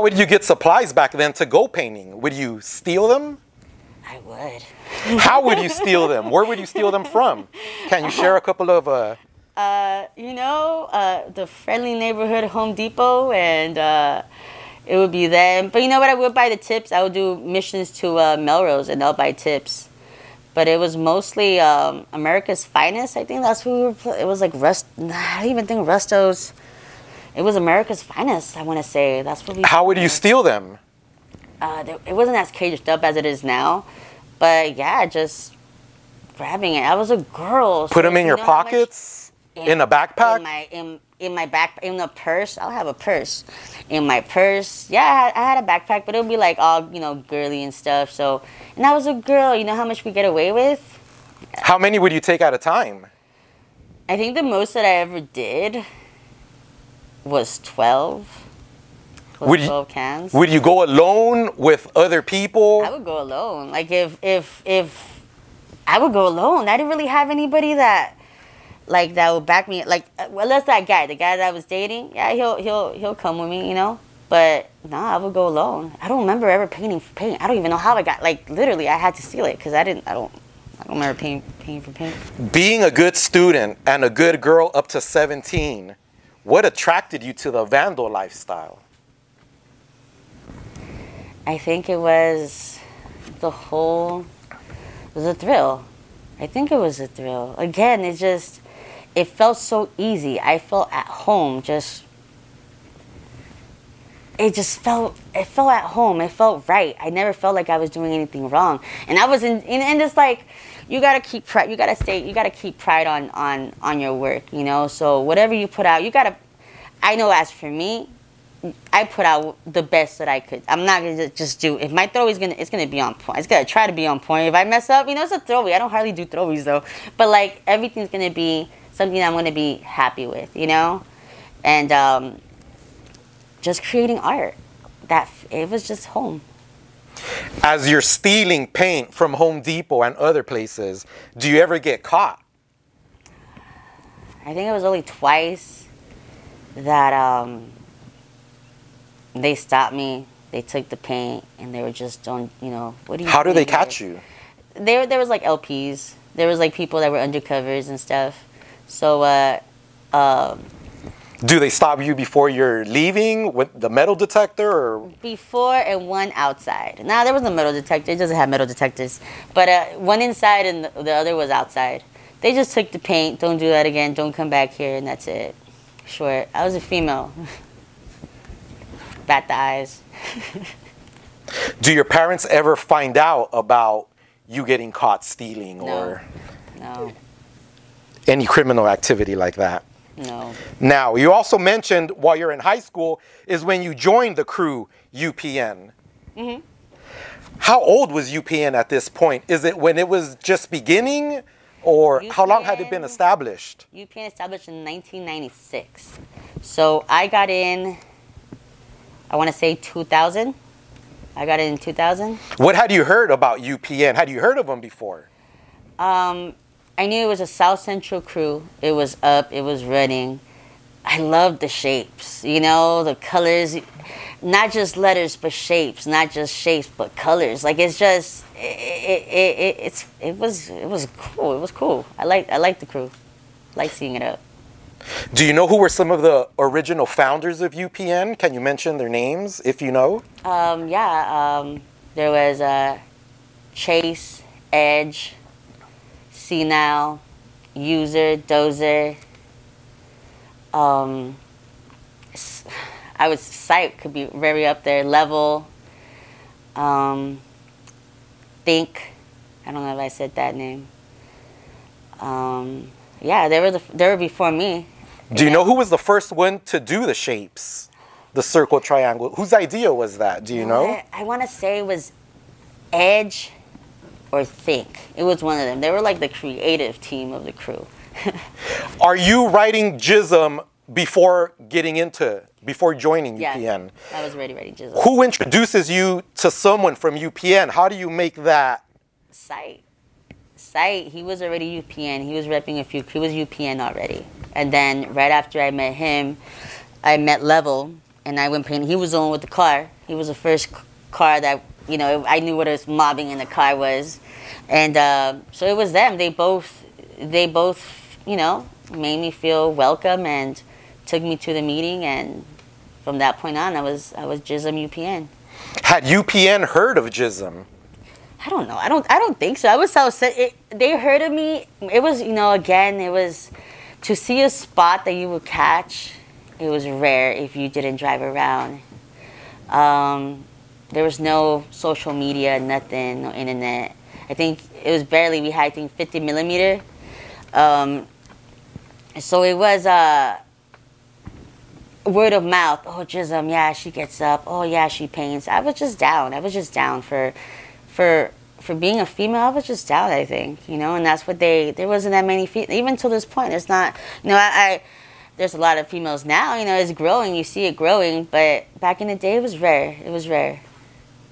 How would you get supplies back then to go painting? Would you steal them? I would. How would you steal them? Where would you steal them from? Can you share a couple of uh, Uh, you know, uh, the friendly neighborhood Home Depot, and uh, it would be them. But you know what? I would buy the tips. I would do missions to uh, Melrose, and they'll buy tips. But it was mostly um, America's Finest. I think that's who we were. Pl- it was like Rust. I don't even think Rusto's. It was America's Finest. I want to say that's what we. how would you steal them? uh, there, it wasn't as caged up as it is now, but yeah, just grabbing it. I was a girl. Put so them in you your much- pockets? In a backpack? In my in, in my back in a purse. I'll have a purse. In my purse, yeah, I had, I had a backpack, but it would be like all you know girly and stuff. So, and I was a girl. You know how much we get away with. How many would you take at a time? I think the most that I ever did was twelve. Was Would you- cans. Would you go alone with other people? I would go alone. Like if if if I would go alone. I didn't really have anybody that like that would back me. Like uh, unless that guy, the guy that I was dating, yeah, he'll he'll he'll come with me, you know. But no, I would go alone. I don't remember ever painting for paint. I don't even know how I got. Like literally, I had to steal it because I didn't. I don't. I don't remember paying paying for paint. Being a good student and a good girl up to 17, what attracted you to the vandal lifestyle? I think it was the whole it was a thrill. I think it was a thrill. Again, it just it felt so easy. I felt at home just it just felt it felt at home. It felt right. I never felt like I was doing anything wrong. And I was in and, it's like you gotta keep pride you gotta stay you gotta keep pride on on on your work, you know? So whatever you put out, you gotta I know as for me, I put out the best that I could. I'm not gonna just do. If my throw is gonna, it's gonna be on point. It's gonna try to be on point. If I mess up, you know, it's a throwy. I don't hardly do throwies though. But like everything's gonna be something I'm gonna be happy with, you know, and um, just creating art. That it was just home. As you're stealing paint from Home Depot and other places, do you ever get caught? I think it was only twice that um, they stopped me. They took the paint and they were just on, you know, what do you? How do they catch you? there there was like LPs. There was like people that were undercovers and stuff. So uh, um, Do they stop you before you're leaving with the metal detector or before and one outside. Now there was a metal detector. It doesn't have metal detectors, but uh, one inside and the, the other was outside. They just took the paint. Don't do that again. Don't come back here, and that's it. Short. I was a female. Bat the eyes. do your parents ever find out about you getting caught stealing No. or No, any criminal activity like that? No. Now, you also mentioned while you're in high school is when you joined the crew UPN. Mhm. How old was UPN at this point? Is it when it was just beginning or how long had it been established? UPN established in 1996. So I got in, I want to say 2000. I got in 2000. What had you heard about UPN? Had you heard of them before? Um, I knew it was a South Central crew. It was up, it was running. I loved the shapes, you know, the colors, not just letters, but shapes, not just shapes, but colors. Like it's just, it, it, it, it, it's, it was, it was cool. It was cool. I like, I like the crew. like seeing it up. Do you know who were some of the original founders of UPN? Can you mention their names if you know? Um, yeah, um, there was uh, Chase, Edge, Senile, User, Dozer. Um, I would Sight could be very up there. Level. Um, Think. I don't know if I said that name. Um, yeah, they were the, they were before me. Do you know who was the first one to do the shapes? The circle, triangle. Whose idea was that? Do you know? I, I want to say it was Edge or Think. It was one of them. They were like the creative team of the crew. Are you writing GIZM before getting into, before joining Yes, UPN? I was ready, ready, jizzle. Who introduces you to someone from UPN? How do you make that? Sight. Sight, he was already UPN. He was repping a few, he was UPN already. And then right after I met him, I met Level. and I went painting. He was the one with the car. He was the first car that you know I knew what his mobbing in the car was, and uh, so it was them. They both they both you know made me feel welcome and took me to the meeting, and from that point on, I was I was Gizm UPN. Had UPN heard of GIZM? I don't know. I don't. I don't think so. I was so upset. It, they heard of me. It was, you know, again, it was to see a spot that you would catch. It was rare if you didn't drive around. Um, there was no social media, nothing, no internet. I think it was barely. We had, I think, 50 millimeter. Um, so it was uh, word of mouth. Oh, Gizm, yeah, she gets up. Oh, yeah, she paints. I was just down. I was just down for for for being a female, I was just down. I think you know, and that's what they. There wasn't that many fe- even till this point. It's not. You know, I, I there's a lot of females now. You know, it's growing. You see it growing, but back in the day, it was rare. It was rare.